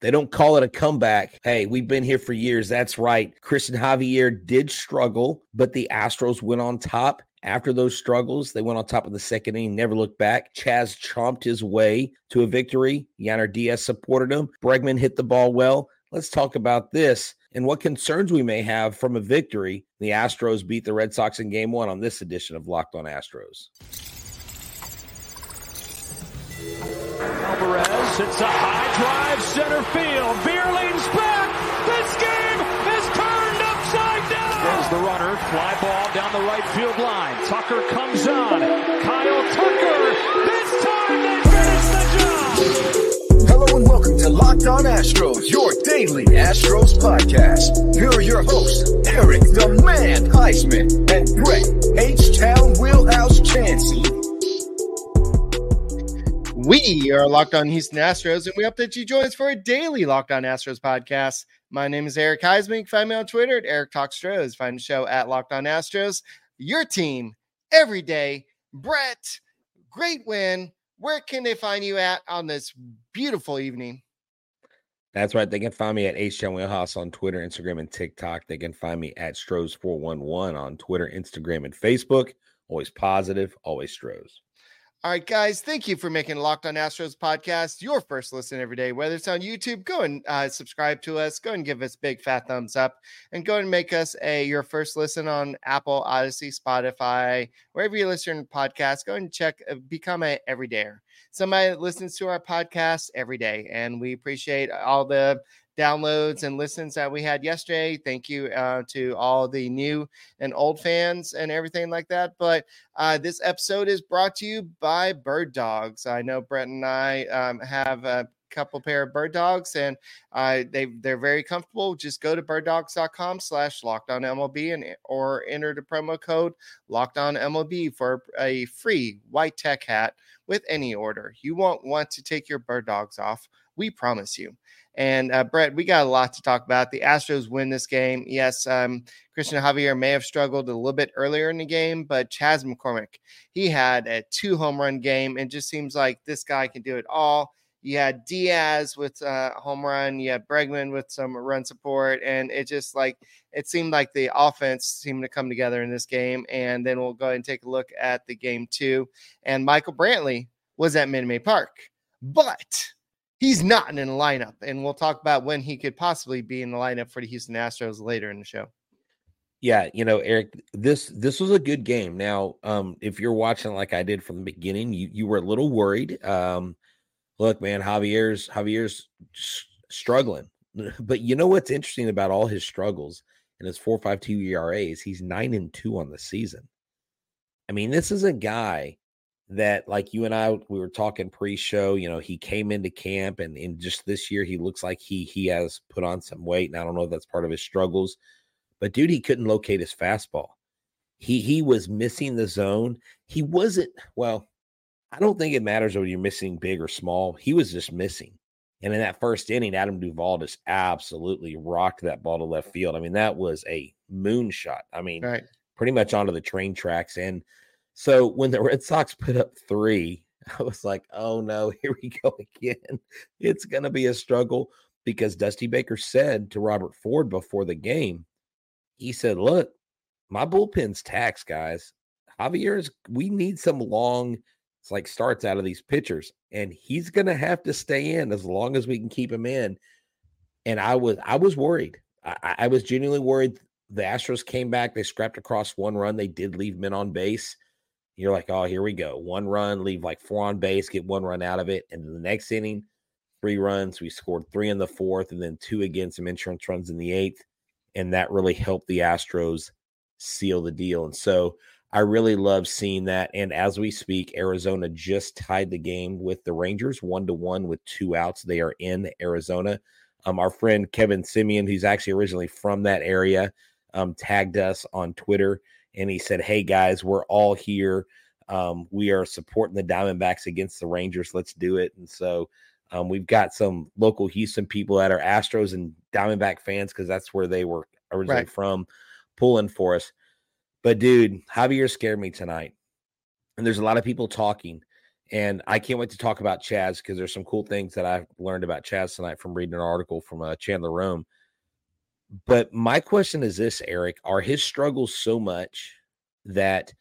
They don't call it a comeback. Hey, we've been here for years. That's right. Cristian Javier did struggle, but the Astros went on top. After those struggles, they went on top of the second inning, never looked back. Chas chomped his way to a victory. Yainer Diaz supported him. Bregman hit the ball well. Let's talk about this and what concerns we may have from a victory. The Astros beat the Red Sox in game one on this edition of Locked on Astros. Alvarez hits a high drive center field. Beer leans back. This game is turned upside down. There's the runner. Fly ball down the right field line. Tucker comes on. Kyle Tucker. This time they finish the job. Hello and welcome to Locked On Astros, your daily Astros podcast. Here are your hosts, Eric the Man Huysman and Brett H-Town Wheelhouse Chancey. We are Locked On Houston Astros, and we hope that you join us for a daily Locked On Astros podcast. My name is Eric Huysman. Find me on Twitter at Eric Talk Stros. Find the show at Locked On Astros. Your team every day. Brett, great win. Where can they find you at on this beautiful evening? That's right. They can find me at H Wheelhouse on Twitter, Instagram, and TikTok. They can find me at Stros411 on Twitter, Instagram, and Facebook. Always positive, always Stros. All right, guys, thank you for making Locked on Astros podcast your first listen every day. Whether it's on YouTube, go and uh, subscribe to us. Go and give us big fat thumbs up, and go and make us a your first listen on Apple, Odyssey, Spotify, wherever you listen to podcasts. Go and check, uh, become a everydayer. Somebody listens to our podcast every day, and we appreciate all the downloads and listens that we had yesterday. Thank you uh, to all the new and old fans and everything like that. But uh, this episode is brought to you by Bird Dogs. I know Brett and I um, have a couple pair of bird dogs and uh, they they're very comfortable just go to birddogs.com slash locked on mlb and or enter the promo code locked on mlb for a free white tech hat with any order you won't want to take your bird dogs off we promise you and uh, Brett, we got a lot to talk about. The Astros win this game. Yes, um, Cristian Javier may have struggled a little bit earlier in the game, but Chas McCormick, he had a two home run game and just seems like this guy can do it all. You had Diaz with a home run. You had Bregman with some run support. And it just like, it seemed like the offense seemed to come together in this game. And then we'll go ahead and take a look at the game two. And Michael Brantley was at Minute Maid Park. But he's not in the lineup. And we'll talk about when he could possibly be in the lineup for the Houston Astros later in the show. Yeah, you know, Eric, this this was a good game. Now, um, if you're watching like I did from the beginning, you you were a little worried. Um, look, man, Javier's Javier's struggling. But you know what's interesting about all his struggles and his 4.52 ERA is he's 9 and 2 on the season. I mean, this is a guy that like you and I we were talking pre-show, you know, he came into camp and in just this year he looks like he he has put on some weight and I don't know if that's part of his struggles. But dude, he couldn't locate his fastball. He he was missing the zone. He wasn't well, I don't think it matters whether you're missing big or small. He was just missing. And in that first inning, Adam Duvall just absolutely rocked that ball to left field. I mean, that was a moonshot. I mean, right. pretty much onto the train tracks. And so when the Red Sox put up three, I was like, oh no, here we go again. It's going to be a struggle because Dusty Baker said to Robert Ford before the game, he said, look, my bullpen's taxed, guys. Javier's, we need some long, it's like starts out of these pitchers, and he's going to have to stay in as long as we can keep him in. And I was, I was worried. I, I was genuinely worried. The Astros came back. They scrapped across one run. They did leave men on base you're like, oh, here we go. One run, leave like four on base, get one run out of it. And the next inning, three runs. We scored three in the fourth and then two again, some insurance runs in the eighth. And that really helped the Astros seal the deal. And so I really love seeing that. And as we speak, Arizona just tied the game with the Rangers one to one with two outs. They are in Arizona. Um, our friend Kevin Simeon, who's actually originally from that area, um, tagged us on Twitter and he said, "Hey guys, we're all here. Um, we are supporting the Diamondbacks against the Rangers. Let's do it." And so um, we've got some local Houston people that are Astros and Diamondback fans because that's where they were originally right. from, pulling for us. But dude, Javier scared me tonight, and there's a lot of people talking. And I can't wait to talk about Chas because there's some cool things that I've learned about Chas tonight from reading an article from uh, Chandler Rome. But my question is this, Eric: Are his struggles so much that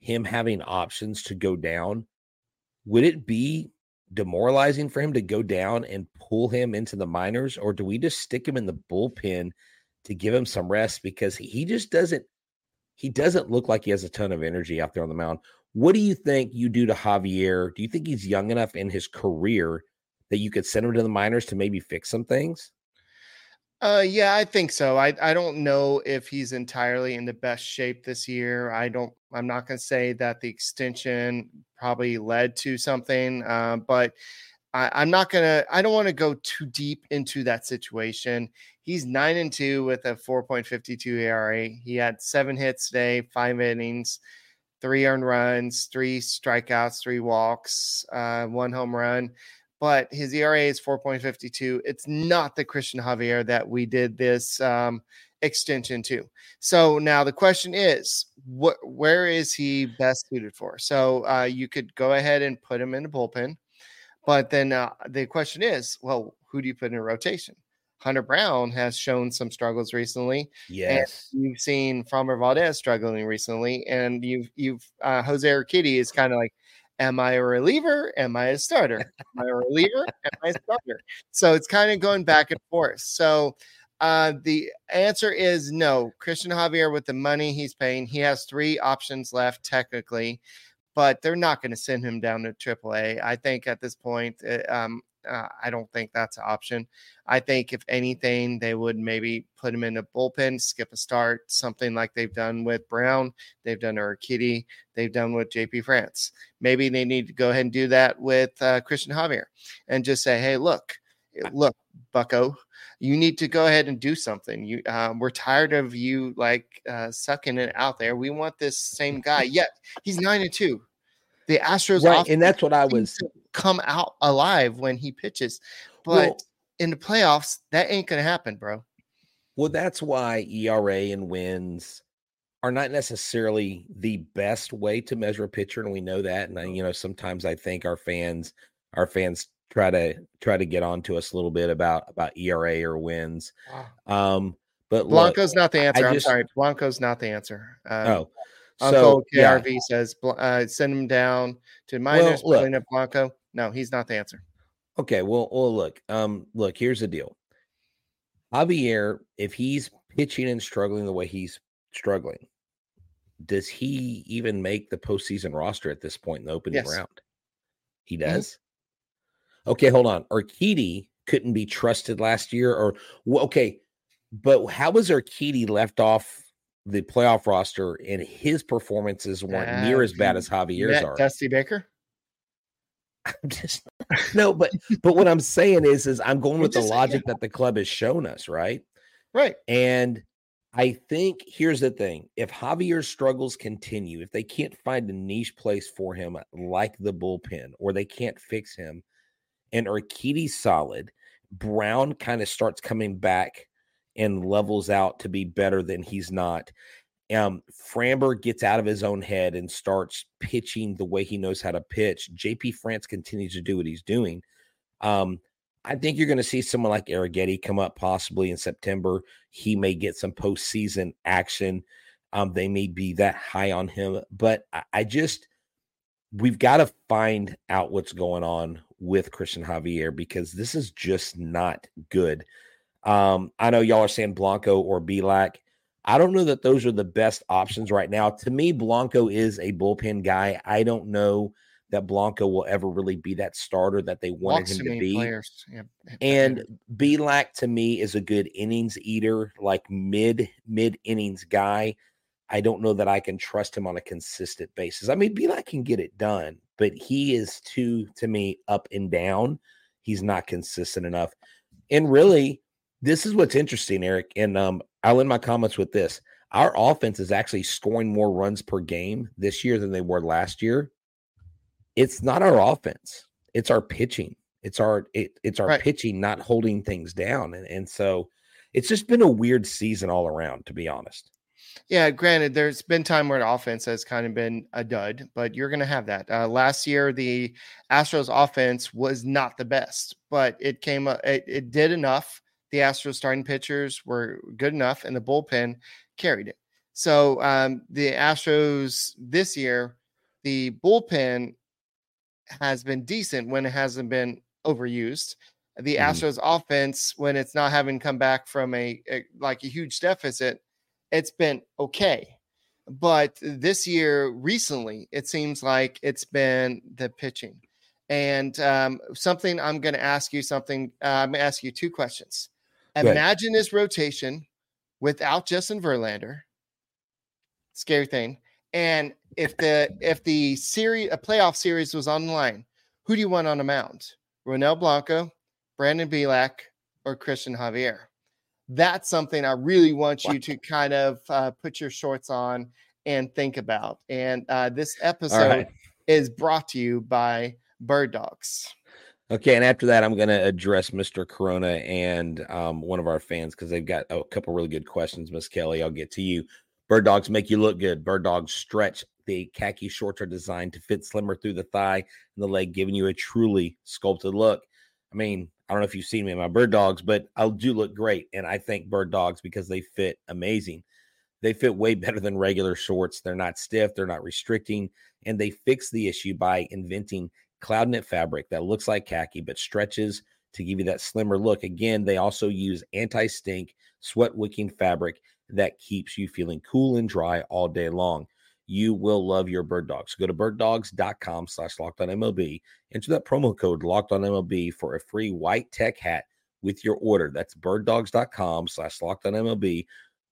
him having options to go down would it be demoralizing for him to go down and pull him into the minors, or do we just stick him in the bullpen to give him some rest because he just doesn't he doesn't look like he has a ton of energy out there on the mound. What do you think you do to Javier? Do you think he's young enough in his career that you could send him to the minors to maybe fix some things? Uh, yeah, I think so. I I don't know if he's entirely in the best shape this year. I don't. I'm not going to say that the extension probably led to something, uh, but I, I'm not gonna. I don't want to go too deep into that situation. He's nine and two with a 4.52 ERA. He had seven hits today, five innings, three earned runs, three strikeouts, three walks, uh, one home run but his ERA is 4.52. It's not the Christian Javier that we did this um, extension to. So now the question is, what where is he best suited for? So uh, you could go ahead and put him in the bullpen, but then uh, the question is, well, who do you put in rotation? Hunter Brown has shown some struggles recently. Yes, you've seen Framber Valdez struggling recently, and you've you've uh, Jose Urquidy is kind of like Am I a reliever? Am I a starter? Am I a reliever? Am I a starter? So it's kind of going back and forth. So uh, the answer is no. Christian Javier, with the money he's paying, he has three options left technically, but they're not going to send him down to AAA. I think at this point, uh, um, uh, I don't think that's an option. I think if anything, they would maybe put him in a bullpen, skip a start, something like they've done with Brown, they've done Kitty, they've done with JP France. Maybe they need to go ahead and do that with uh, Christian Javier and just say, hey, look, eh, look, Bucko, you need to go ahead and do something. You, um, we're tired of you like uh, sucking it out there. We want this same guy. Yet he's nine and two. The Astros, right, and that's what I was come out alive when he pitches. But well, in the playoffs, that ain't gonna happen, bro. Well, that's why ERA and wins are not necessarily the best way to measure a pitcher, and we know that. And I, you know, sometimes I think our fans, our fans try to try to get on to us a little bit about about ERA or wins. Um, but Blanco's look, not the answer. I I'm sorry, Blanco's not the answer. Um, oh, Uncle so, KRV yeah. says uh, send him down to minors. Well, look, Blanco. No, he's not the answer. Okay, well, well, look, um, look, here's the deal. Javier, if he's pitching and struggling the way he's struggling, does he even make the postseason roster at this point in the opening yes. round? He mm-hmm. does. Mm-hmm. Okay, hold on. Urquidy couldn't be trusted last year, or okay, but how was Urquidy left off the playoff roster and his performances weren't uh, near as bad as Javier's are? Dusty Baker. I'm just no, but but what I'm saying is is I'm going with the logic that the club has shown us, right? Right. And I think here's the thing: if Javier's struggles continue, if they can't find a niche place for him like the bullpen, or they can't fix him, and Urquidy's solid, Brown kind of starts coming back and levels out to be better than he's not um, Framber gets out of his own head and starts pitching the way he knows how to pitch. JP France continues to do what he's doing. Um, I think you're going to see someone like Arrighetti come up possibly in September. He may get some postseason action. Um, they may be that high on him, but I, I just we've got to find out what's going on with Christian Javier because this is just not good. Um, I know y'all are saying Blanco or Bielak. I don't know that those are the best options right now. To me, Blanco is a bullpen guy. I don't know that Blanco will ever really be that starter that they wanted him to be. Yeah. And Bielak to me is a good innings eater, like mid mid innings guy. I don't know that I can trust him on a consistent basis. I mean, Bielak can get it done, but he is too to me up and down. He's not consistent enough. And really, this is what's interesting, Eric. And um, I'll end my comments with this. Our offense is actually scoring more runs per game this year than they were last year. It's not our offense. It's our pitching. It's our it, it's our right. pitching not holding things down. And, and so it's just been a weird season all around, to be honest. Yeah, granted, there's been time where the offense has kind of been a dud, but you're going to have that. Uh, last year, the Astros offense was not the best, but it came, it, it did enough. The Astros starting pitchers were good enough, and the bullpen carried it. So um, the Astros this year, the bullpen has been decent when it hasn't been overused. The mm-hmm. Astros offense, when it's not having come back from a, a like a huge deficit, it's been okay. But this year, recently, it seems like it's been the pitching. And um, something I'm going to ask you something. Uh, I'm going to ask you two questions. Imagine this rotation without Justin Verlander. Scary thing. And if the if the series a playoff series was on the line, who do you want on the mound? Ronel Blanco, Brandon Bielak, or Christian Javier? that's something I really want you to kind of uh, put your shorts on and think about. And uh, this episode right. is brought to you by Bird Dogs. Okay, and after that, I'm going to address Mr. Corona and um, one of our fans because they've got a couple really good questions. Miss Kelly, I'll get to you. Bird dogs make you look good. Bird dogs stretch. The khaki shorts are designed to fit slimmer through the thigh and the leg, giving you a truly sculpted look. I mean, I don't know if you've seen me in my bird dogs, but I do look great. And I thank bird dogs because they fit amazing. They fit way better than regular shorts. They're not stiff, they're not restricting, and they fix the issue by inventing cloud knit fabric that looks like khaki but stretches to give you that slimmer look. Again, they also use anti stink, sweat wicking fabric that keeps you feeling cool and dry all day long you will love your bird dogs. Go to birddogs.com slash locked on. Enter that promo code locked on MLB for a free white tech hat with your order. That's birddogs.com slash locked on.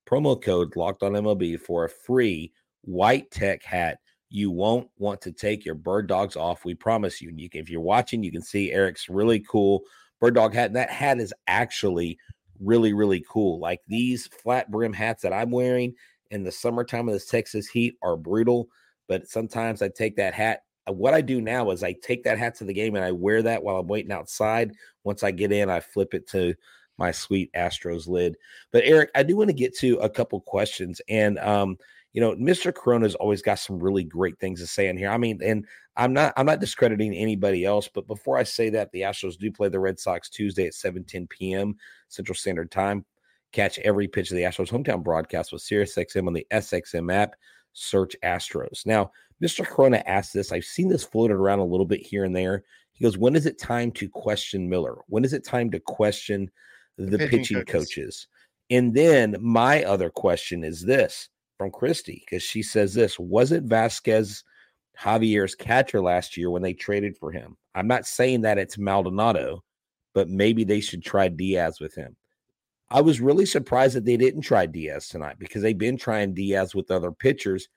Promo code locked on MLB for a free white tech hat. You won't want to take your bird dogs off. We promise you. you can, if you're watching, you can see Eric's really cool bird dog hat. And that hat is actually really, really cool. Like these flat brim hats that I'm wearing in the summertime of this Texas heat are brutal. But sometimes I take that hat. Uh, what I do now is I take that hat to the game and I wear that while I'm waiting outside. Once I get in, I flip it to my sweet Astros lid. But Eric, I do want to get to a couple questions. And um, you know, Mr. Corona's always got some really great things to say in here. I mean, and I'm not I'm not discrediting anybody else, but before I say that, the Astros do play the Red Sox Tuesday at 7 10 p.m. Central Standard Time. Catch every pitch of the Astros hometown broadcast with SiriusXM on the SXM app. Search Astros. Now, Mr. Corona asked this. I've seen this floated around a little bit here and there. He goes, When is it time to question Miller? When is it time to question the pitching, pitching coaches. coaches? And then my other question is this from Christy, because she says this wasn't Vasquez Javier's catcher last year when they traded for him? I'm not saying that it's Maldonado, but maybe they should try Diaz with him. I was really surprised that they didn't try Diaz tonight because they've been trying Diaz with other pitchers.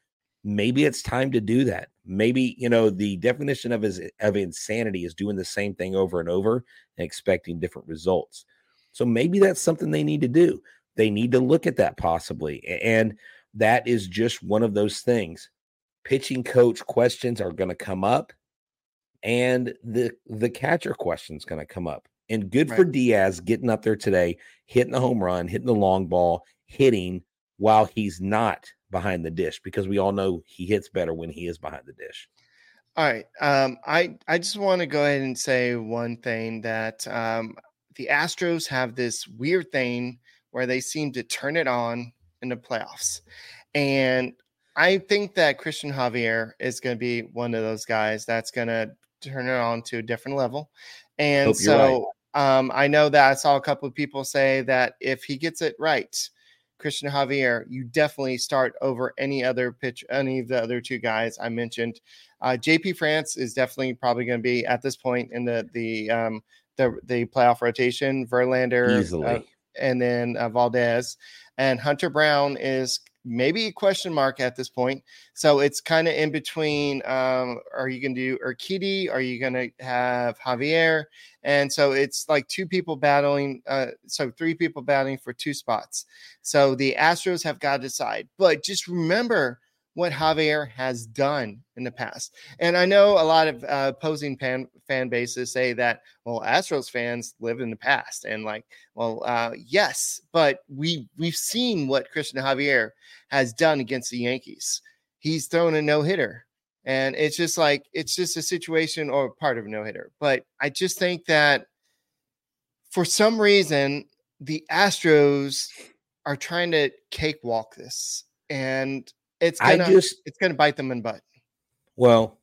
Maybe it's time to do that. Maybe, you know, the definition of his of insanity is doing the same thing over and over and expecting different results. So maybe that's something they need to do. They need to look at that possibly. And that is just one of those things. Pitching coach questions are going to come up and the the catcher question's going to come up. And good right. for Diaz getting up there today, hitting the home run, hitting the long ball, hitting while he's not behind the dish because we all know he hits better when he is behind the dish. All right. Um, I, I just want to go ahead and say one thing that um, the Astros have this weird thing where they seem to turn it on in the playoffs. And I think that Christian Javier is going to be one of those guys that's going to turn it on to a different level. And so um, I know that I saw a couple of people say that if he gets it right, Christian Javier, you definitely start over any other pitch, any of the other two guys I mentioned. Uh, JP France is definitely probably going to be at this point in the the um, the the playoff rotation. Verlander, uh, and then uh, Valdez, and Hunter Brown is maybe a question mark at this point. So it's kind of in between. Um, are you going to do Urquidy? Are you going to have Javier? And so it's like two people battling. Uh, so three people battling for two spots. So the Astros have got to decide. But just remember what Javier has done in the past. And I know a lot of uh, opposing fan, fan bases say that, well, Astros fans live in the past. And like, well, uh, yes, but we, we've seen what Christian Javier has done against the Yankees. He's thrown a no hitter. And it's just like, it's just a situation or part of no hitter. But I just think that for some reason, the Astros are trying to cakewalk this. And it's gonna I just, it's gonna bite them in butt. Well,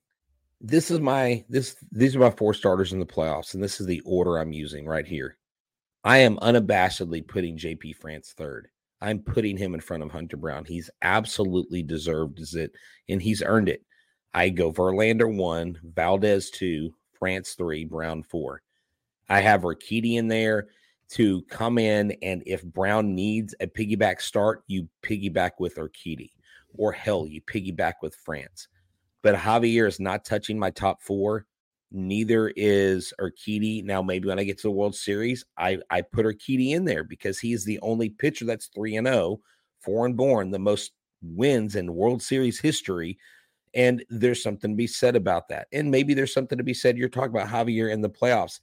this is my this these are my four starters in the playoffs, and this is the order I'm using right here. I am unabashedly putting JP France third. I'm putting him in front of Hunter Brown. He's absolutely deserved it, and he's earned it. I go Verlander one, Valdez two, France three, Brown four. I have Urquidy in there to come in, and if Brown needs a piggyback start, you piggyback with Urquidy or hell, you piggyback with France. But Javier is not touching my top four. Neither is Urquidy. Now, maybe when I get to the World Series, I, I put Urquidy in there because he's the only pitcher that's 3 and 0, foreign born, the most wins in World Series history. And there's something to be said about that. And maybe there's something to be said. You're talking about Javier in the playoffs.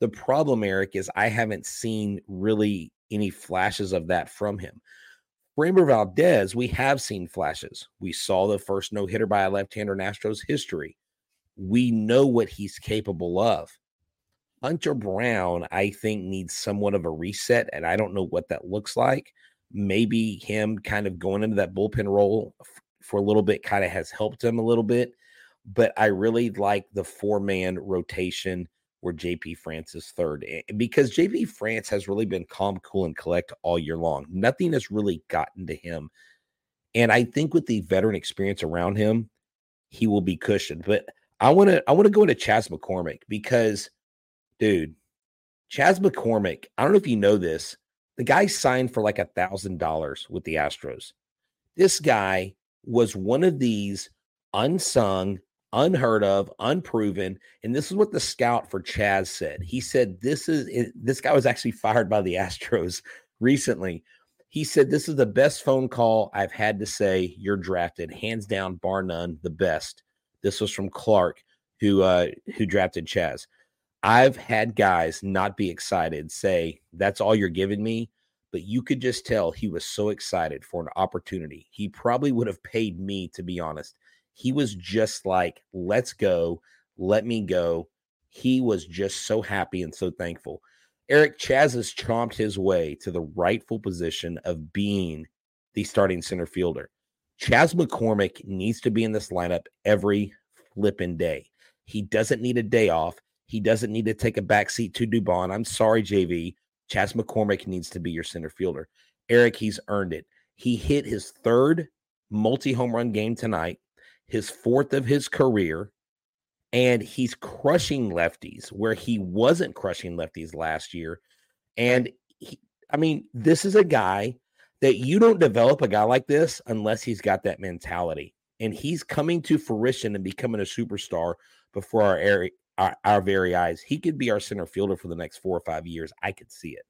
The problem, Eric, is I haven't seen really any flashes of that from him. Framber Valdez, we have seen flashes. We saw the first no hitter by a left hander in Astros history. We know what he's capable of. Hunter Brown, I think, needs somewhat of a reset, and I don't know what that looks like. Maybe him kind of going into that bullpen role for a little bit kind of has helped him a little bit. But I really like the four man rotation JP France is third eh, because JP France has really been calm, cool, and collect all year long. Nothing has really gotten to him. And I think with the veteran experience around him, he will be cushioned. But I want to I want to go into Chas McCormick because, dude, Chas McCormick, I don't know if you know this. The guy signed for like a thousand dollars with the Astros. This guy was one of these unsung unheard of, unproven. And this is what the scout for Chas said. He said, This is this guy was actually fired by the Astros recently. He said, This is the best phone call I've had to say you're drafted, hands down, bar none, the best. This was from Clark, who uh who drafted Chas. I've had guys not be excited, say, That's all you're giving me. But you could just tell he was so excited for an opportunity. He probably would have paid me, to be honest he was just like, let's go, let me go. He was just so happy and so thankful. Eric Chas has chomped his way to the rightful position of being the starting center fielder. Chas McCormick needs to be in this lineup every flipping day. He doesn't need a day off. He doesn't need to take a backseat to Dubon. I'm sorry, JV. Chas McCormick needs to be your center fielder. Eric, he's earned it. He hit his third multi home run game tonight his fourth of his career, and he's crushing lefties where he wasn't crushing lefties last year. And he, I mean, this is a guy that you don't develop a guy like this unless he's got that mentality. And he's coming to fruition and becoming a superstar before our, our, our very eyes. He could be our center fielder for the next four or five years. I could see it.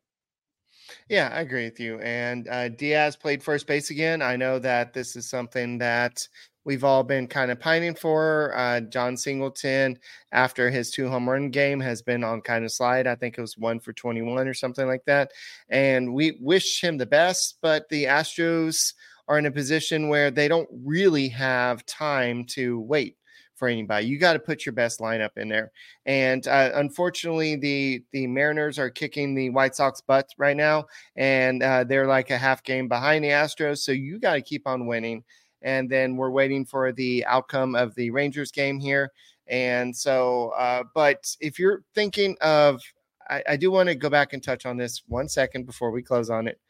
Yeah, I agree with you. And uh, Diaz played first base again. I know that this is something that we've all been kind of pining for. Uh, Jon Singleton, after his two home run game, has been on kind of slide. I think it was one for 21 or something like that. And we wish him the best, but the Astros are in a position where they don't really have time to wait for anybody. You got to put your best lineup in there. And uh, unfortunately, the the Mariners are kicking the White Sox butt right now, and uh, they're like a half game behind the Astros. So you got to keep on winning and then we're waiting for the outcome of the Rangers game here. And so, uh, but if you're thinking of, I, I do want to go back and touch on this one second before we close on it.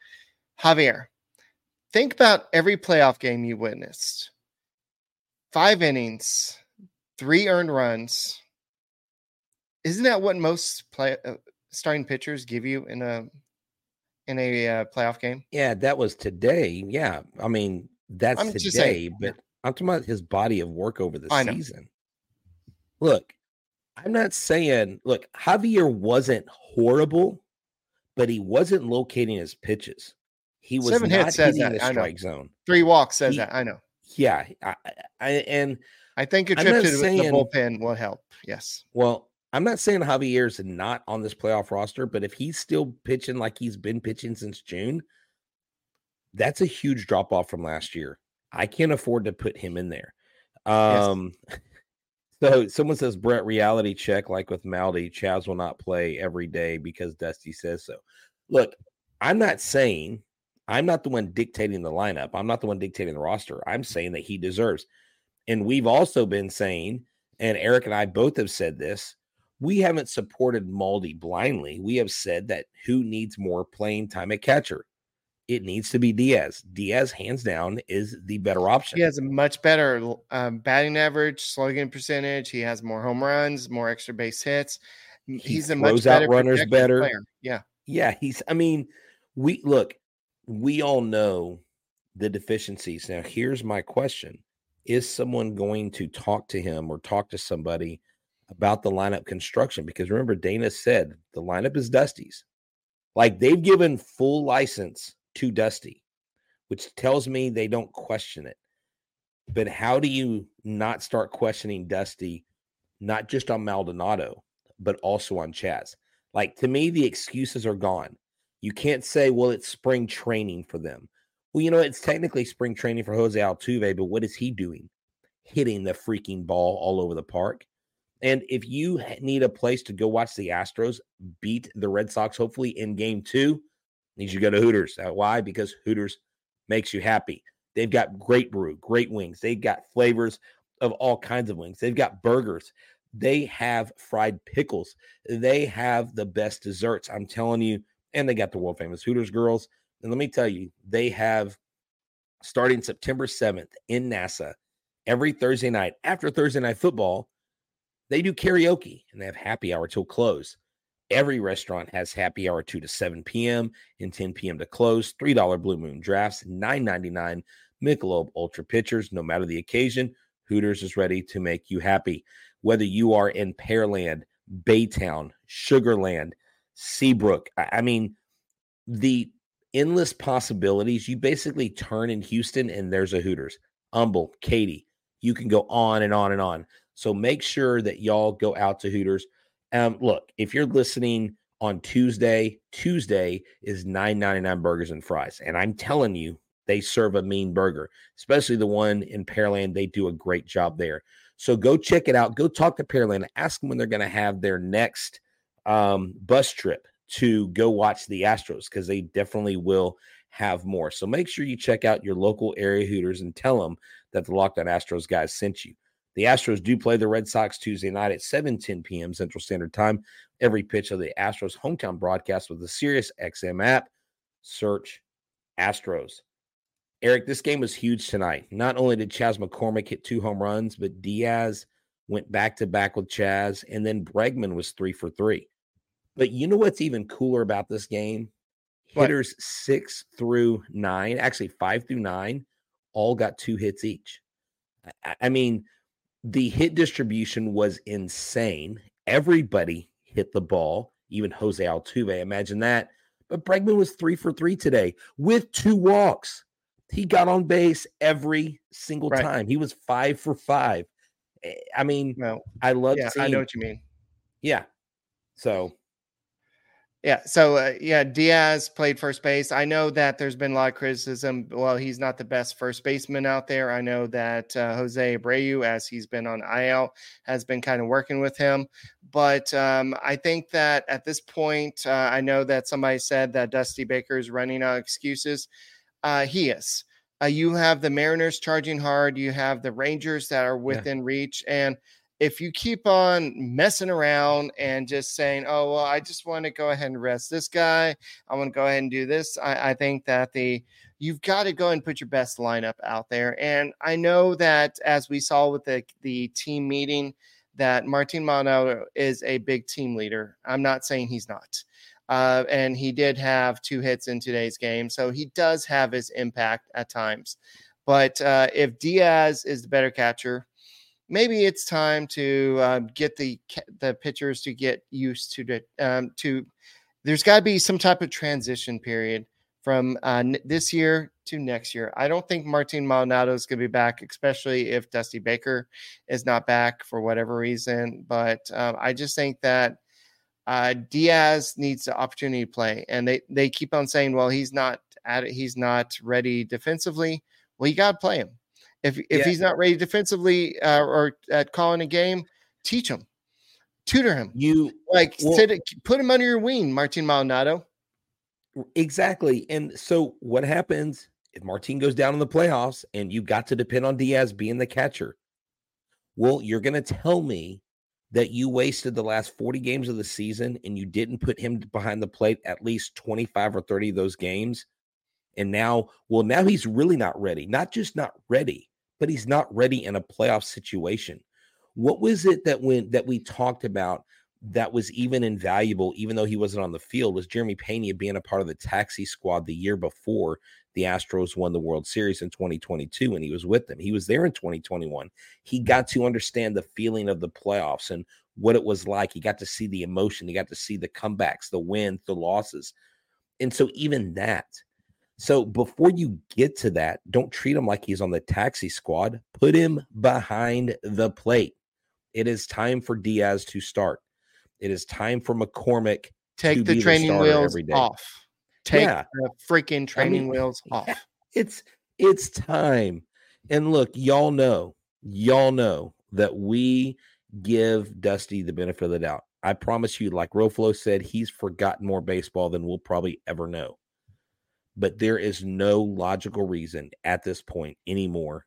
Javier, think about every playoff game you witnessed five innings, three earned runs. Isn't that what most play, uh, starting pitchers give you in a in a uh, playoff game? Yeah, that was today. Yeah, I mean, that's I'm today, saying, but I'm talking about his body of work over the I season. Know. Look, I'm not saying look, Javier wasn't horrible, but he wasn't locating his pitches. He was Seven not hitting the strike zone. Three walks says he, that. I know. Yeah, I, I and I think a trip to the- the bullpen will help. Yes. well, I'm not saying Javier's not on this playoff roster, but if he's still pitching like he's been pitching since June, that's a huge drop off from last year. I can't afford to put him in there. Yes. Um, so someone says Brett reality check, like with Maldy, Chas will not play every day because Dusty says so. Look, I'm not saying I'm not the one dictating the lineup. I'm not the one dictating the roster. I'm saying that he deserves. And we've also been saying, and Eric and I both have said this, we haven't supported Maldy blindly. We have said that who needs more playing time at catcher? It needs to be Diaz. Diaz, hands down, is the better option. He has a much better um, batting average, slugging percentage. He has more home runs, more extra base hits. He He's a much better runners better. player. Yeah. Yeah, he's. I mean, we look. We all know the deficiencies. Now, here's my question: Is someone going to talk to him or talk to somebody about the lineup construction? Because remember, Dana said the lineup is Dusty's. Like they've given full license to Dusty, which tells me they don't question it. But how do you not start questioning Dusty, not just on Maldonado, but also on Chas? Like to me, the excuses are gone. You can't say, well, it's spring training for them. Well, you know, it's technically spring training for Jose Altuve, but what is he doing? Hitting the freaking ball all over the park. And if you need a place to go watch the Astros beat the Red Sox, hopefully in game two, need you to go to Hooters. Uh, Why? Because Hooters makes you happy. They've got great brew, great wings. They've got flavors of all kinds of wings. They've got burgers. They have fried pickles. They have the best desserts. I'm telling you. And they got the world famous Hooters girls. And let me tell you, they have starting September 7th in NASA every Thursday night after Thursday night football. They do karaoke and they have happy hour till close. Every restaurant has happy hour 2 to 7 p.m. and 10 p.m. to close. $3 Blue Moon drafts, $9.99 Michelob Ultra pitchers. No matter the occasion, Hooters is ready to make you happy. Whether you are in Pearland, Baytown, Sugarland, Seabrook, I, I mean, the endless possibilities. You basically turn in Houston and there's a Hooters. Humble, Katy. You can go on and on and on. So make sure that y'all go out to Hooters. Um, look, if you're listening on Tuesday, Tuesday is $9.99 burgers and fries. And I'm telling you, they serve a mean burger, especially the one in Pearland. They do a great job there. So go check it out. Go talk to Pearland. Ask them when they're going to have their next um, bus trip to go watch the Astros because they definitely will have more. So make sure you check out your local area Hooters and tell them that the Locked On Astros guys sent you. The Astros do play the Red Sox Tuesday night at 7 10 p.m. Central Standard Time. Every pitch of the Astros hometown broadcast with the Sirius XM app. Search Astros. Eric, this game was huge tonight. Not only did Chas McCormick hit two home runs, but Diaz went back to back with Chas, and then Bregman was three for three. But you know what's even cooler about this game? What? Hitters six through nine, actually five through nine, all got two hits each. I- I mean, the hit distribution was insane. Everybody hit the ball, even Jose Altuve. Imagine that. But Bregman was three for three today with two walks. He got on base every single Right. time. He was five for five. Eh, I mean, No. I love Yeah, seeing. I know what you mean. Yeah. So Yeah. So uh, yeah, Diaz played first base. I know that there's been a lot of criticism. Well, he's not the best first baseman out there. I know that uh, Jose Abreu, as he's been on IL, has been kind of working with him. But um, I think that at this point, uh, I know that somebody said that Dusty Baker is running out of excuses. Uh, he is. Uh, you have the Mariners charging hard. You have the Rangers that are within reach, and if you keep on messing around and just saying, "Oh well, I just want to go ahead and rest this guy. I want to go ahead and do this," I, I think that the you've got to go and put your best lineup out there. And I know that as we saw with the the team meeting, that Martin Maldonado is a big team leader. I'm not saying he's not. Uh, and he did have two hits in today's game, so he does have his impact at times. But uh, if Diaz is the better catcher, maybe it's time to uh, get the the pitchers to get used to the um, to. There's got to be some type of transition period from uh, n- this year to next year. I don't think Martin Maldonado is going to be back, especially if Dusty Baker is not back for whatever reason. But um, I just think that uh, Diaz needs the opportunity to play, and they they keep on saying, well, he's not at it, he's not ready defensively. Well, you got to play him. If if yeah. he's not ready defensively uh, or at calling a game, teach him, tutor him. You like well, sit, put him under your wing, Martin Maldonado. Exactly. And so what happens if Martin goes down in the playoffs and you got to depend on Diaz being the catcher? Well, you're going to tell me that you wasted the last 40 games of the season and you didn't put him behind the plate at least 25 or 30 of those games. And now, well, now he's really not ready. Not just not ready, but he's not ready in a playoff situation. What was it that when that we talked about that was even invaluable, even though he wasn't on the field, was Jeremy Pena being a part of the taxi squad the year before the Astros won the World Series in 2022, and he was with them. He was there in 2021. He got to understand the feeling of the playoffs and what it was like. He got to see the emotion, he got to see the comebacks, the wins, the losses. And so, even that. So, before you get to that, don't treat him like he's on the taxi squad. Put him behind the plate. It is time for Diaz to start. It is time for McCormick take the training the wheels off. Take yeah. the freaking training I mean, wheels off. It's it's time. And look, y'all know, y'all know that we give Dusty the benefit of the doubt. I promise you, like Roflo said, he's forgotten more baseball than we'll probably ever know. But there is no logical reason at this point anymore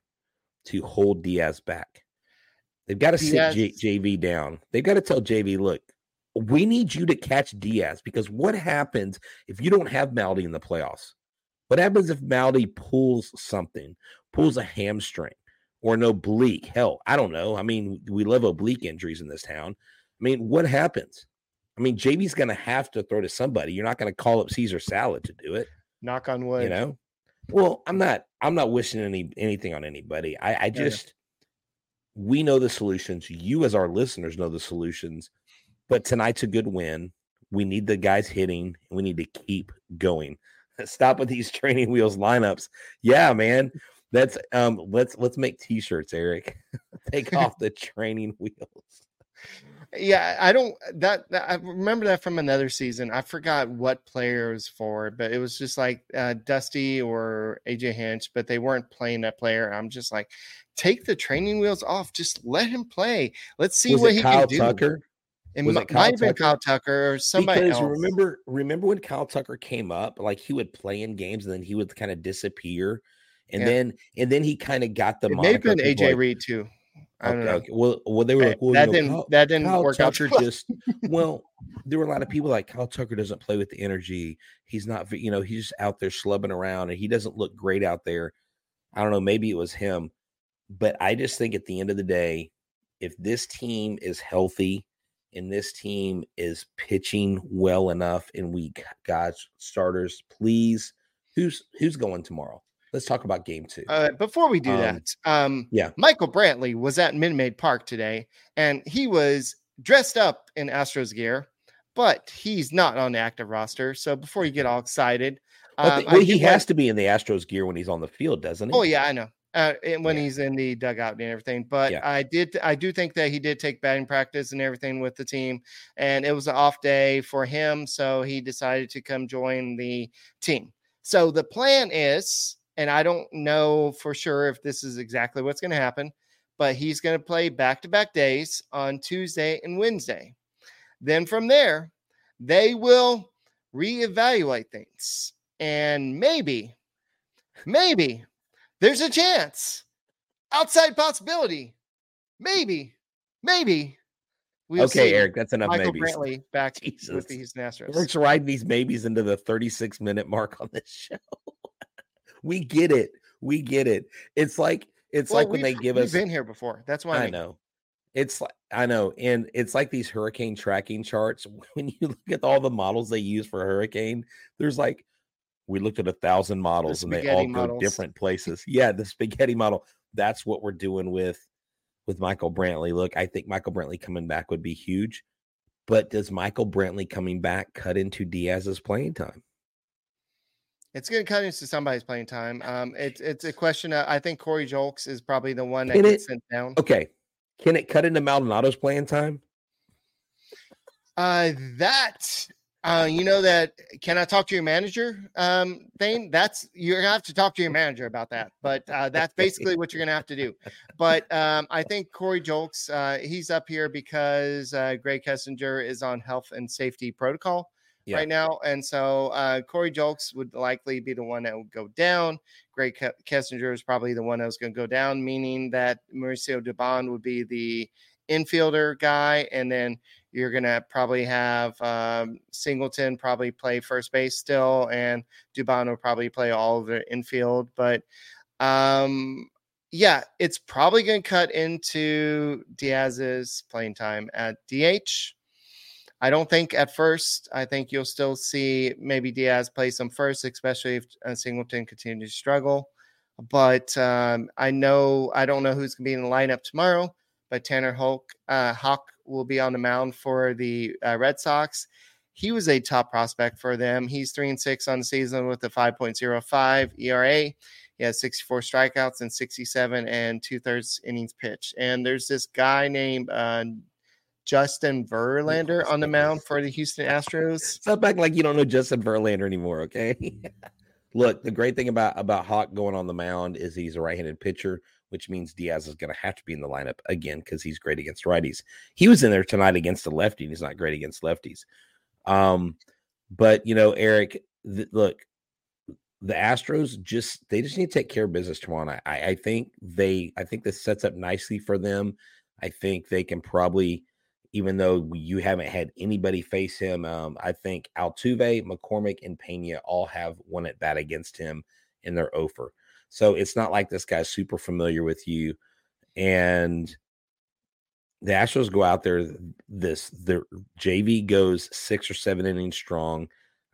to hold Diaz back. They've got to sit J- JV down. They've got to tell JV, look, we need you to catch Diaz because what happens if you don't have Maldi in the playoffs? What happens if Maldi pulls something, pulls a hamstring or an oblique? Hell, I don't know. I mean, we love oblique injuries in this town. I mean, what happens? I mean, JV's going to have to throw to somebody. You're not going to call up Caesar Salad to do it. Knock on wood. You know. Well, I'm not. I'm not wishing any anything on anybody. I, I just. Yeah. We know the solutions. You, as our listeners, know the solutions but tonight's a good win. We need the guys hitting. We need to keep going. Stop with these training wheels lineups. Yeah, man. That's um let's let's make t-shirts, Eric. Take off the training wheels. Yeah, I don't that, that, I remember that from another season. I forgot what player was for, but it was just like uh, Dusty or AJ Hinch, but they weren't playing that player. I'm just like, take the training wheels off. Just let him play. Let's see was what he Kyle can do. Tucker? It was might, it might have been Kyle Tucker or somebody because else. Remember, remember when Kyle Tucker came up? Like he would play in games and then he would kind of disappear, and yeah. then and then he kind of got the. It may have been AJ like, Reed too. I don't okay, know. Okay. Well, well, they were like, well, that you know, didn't Kyle, that didn't Kyle work Tucker out. just well, there were a lot of people like Kyle Tucker doesn't play with the energy. He's not, you know, he's just out there slubbing around, and he doesn't look great out there. I don't know. Maybe it was him, but I just think at the end of the day, if this team is healthy and this team is pitching well enough and we got starters, please. Who's who's going tomorrow? Let's talk about game two. Uh, before we do um, that, um, yeah, Michael Brantley was at Minute Maid Park today, and he was dressed up in Astros gear, but he's not on the active roster. So before you get all excited, um, well, he has to be in the Astros gear when he's on the field, doesn't he? Oh yeah, I know uh, when yeah. he's in the dugout and everything. But yeah. I did, I do think that he did take batting practice and everything with the team, and it was an off day for him, so he decided to come join the team. So the plan is, and I don't know for sure if this is exactly what's going to happen, but he's going to play back to back days on Tuesday and Wednesday. Then from there, they will reevaluate things. And maybe, maybe there's a chance. Outside possibility. Maybe. Maybe. We'll okay. Eric, that's enough Michael maybes. Brantley back Jesus. with the Houston Astros. Eric's riding these maybes into the 36 minute mark on this show. We get it. We get it. It's like it's well, like when they give we've us been here before. That's why I, I know. It's like I know, and it's like these hurricane tracking charts. When you look at all the models they use for hurricane, there's like we looked at a thousand models the and they all models. go different places. Yeah, the spaghetti model. That's what we're doing with with Michael Brantley. Look, I think Michael Brantley coming back would be huge. But does Michael Brantley coming back cut into Diaz's playing time? It's going to cut into somebody's playing time. Um, it's it's a question. Of, I think Corey Julks is probably the one that Can gets it- sent down. Okay. Can it cut into Maldonado's playing time? Uh, that uh, you know that can I talk to your manager? Um, thing that's you're gonna have to talk to your manager about that. But uh, that's basically what you're gonna have to do. But um, I think Corey Julks, uh, he's up here because uh, Greg Kessinger is on health and safety protocol Yeah. right now, and so uh, Corey Julks would likely be the one that would go down. Greg Ke- Kessinger is probably the one that was going to go down, meaning that Mauricio Dubon would be the infielder guy, and then you're going to probably have um, Singleton probably play first base still, and Dubon will probably play all of the infield. But um, yeah, it's probably going to cut into Diaz's playing time at DH. I don't think at first. I think you'll still see maybe Diaz play some first, especially if uh, Singleton continues to struggle. But um, I know I don't know who's going to be in the lineup tomorrow. But Tanner Hulk, uh, Houck will be on the mound for the uh, Red Sox. He was a top prospect for them. He's three and six on the season with a 5.05 ERA. He has 64 strikeouts and 67 and two thirds innings pitched. And there's this guy named uh, Justin Verlander on the mound for the Houston Astros. Stop acting like you don't know Justin Verlander anymore, okay? Look, the great thing about about Houck going on the mound is he's a right-handed pitcher, which means Diaz is going to have to be in the lineup again because he's great against righties. He was in there tonight against the lefty, and he's not great against lefties. Um, but you know, Eric, th- look, the Astros just they just need to take care of business tomorrow night. I, I think they I think this sets up nicely for them. I think they can probably, even though you haven't had anybody face him, um, I think Altuve, McCormick, and Pena all have one at bat against him in their offer. So it's not like this guy's super familiar with you. And the Astros go out there. This the JV goes six or seven innings strong.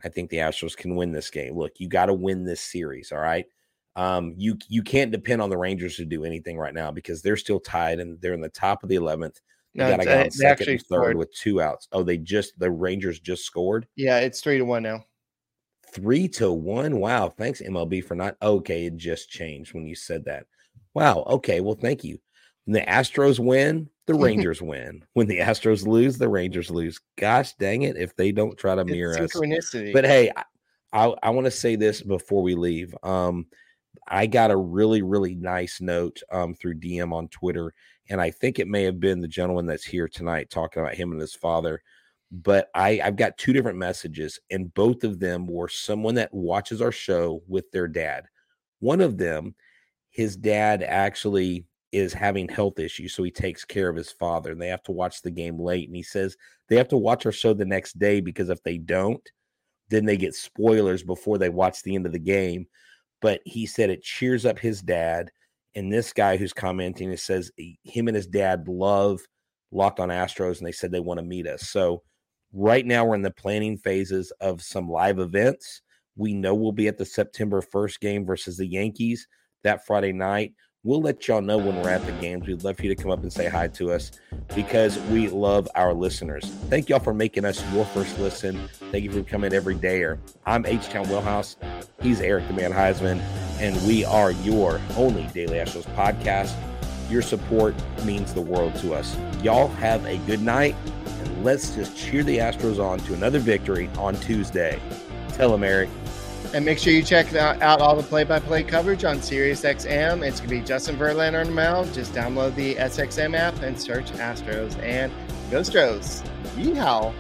I think the Astros can win this game. Look, you got to win this series. All right. Um, you you can't depend on the Rangers to do anything right now because they're still tied and they're in the top of the eleventh. They No, got it's- uh, on they second actually third scored. with two outs. Oh, they just the Rangers just scored Yeah, it's three to one now. three to one. Wow, thanks MLB for not. Okay, it just changed when you said that. Wow. Okay, well, thank you. When the Astros win, the Rangers win. When the Astros lose, the Rangers lose. Gosh dang it! If they don't try to mirror us, but hey, I I, I want to say this before we leave. Um, I got a really really nice note um through DM on Twitter, and I think it may have been the gentleman that's here tonight talking about him and his father. But I I've got two different messages, and both of them were someone that watches our show with their dad. One of them, his dad actually is having health issues, so he takes care of his father, and they have to watch the game late. And he says they have to watch our show the next day because if they don't, then they get spoilers before they watch the end of the game. But he said it cheers up his dad. And this guy who's commenting it says him and his dad love Locked on Astros, and they said they want to meet us. So right now we're in the planning phases of some live events. We know we'll be at the September 1st game versus the Yankees that Friday night. We'll let y'all know when we're at the games. We'd love for you to come up and say hi to us because we love our listeners. Thank y'all for making us your first listen. Thank you for coming every day. I'm H Town Wheelhouse. He's Eric the Man Huysman, and we are your only Daily Astros podcast. Your support means the world to us. Y'all have a good night, and let's just cheer the Astros on to another victory on Tuesday. Tell them, Eric. And make sure you check out, all the play-by-play coverage on SiriusXM. It's gonna be Justin Verlander the mound. Just download the SXM app and search Astros and Go Stros. Yeehaw!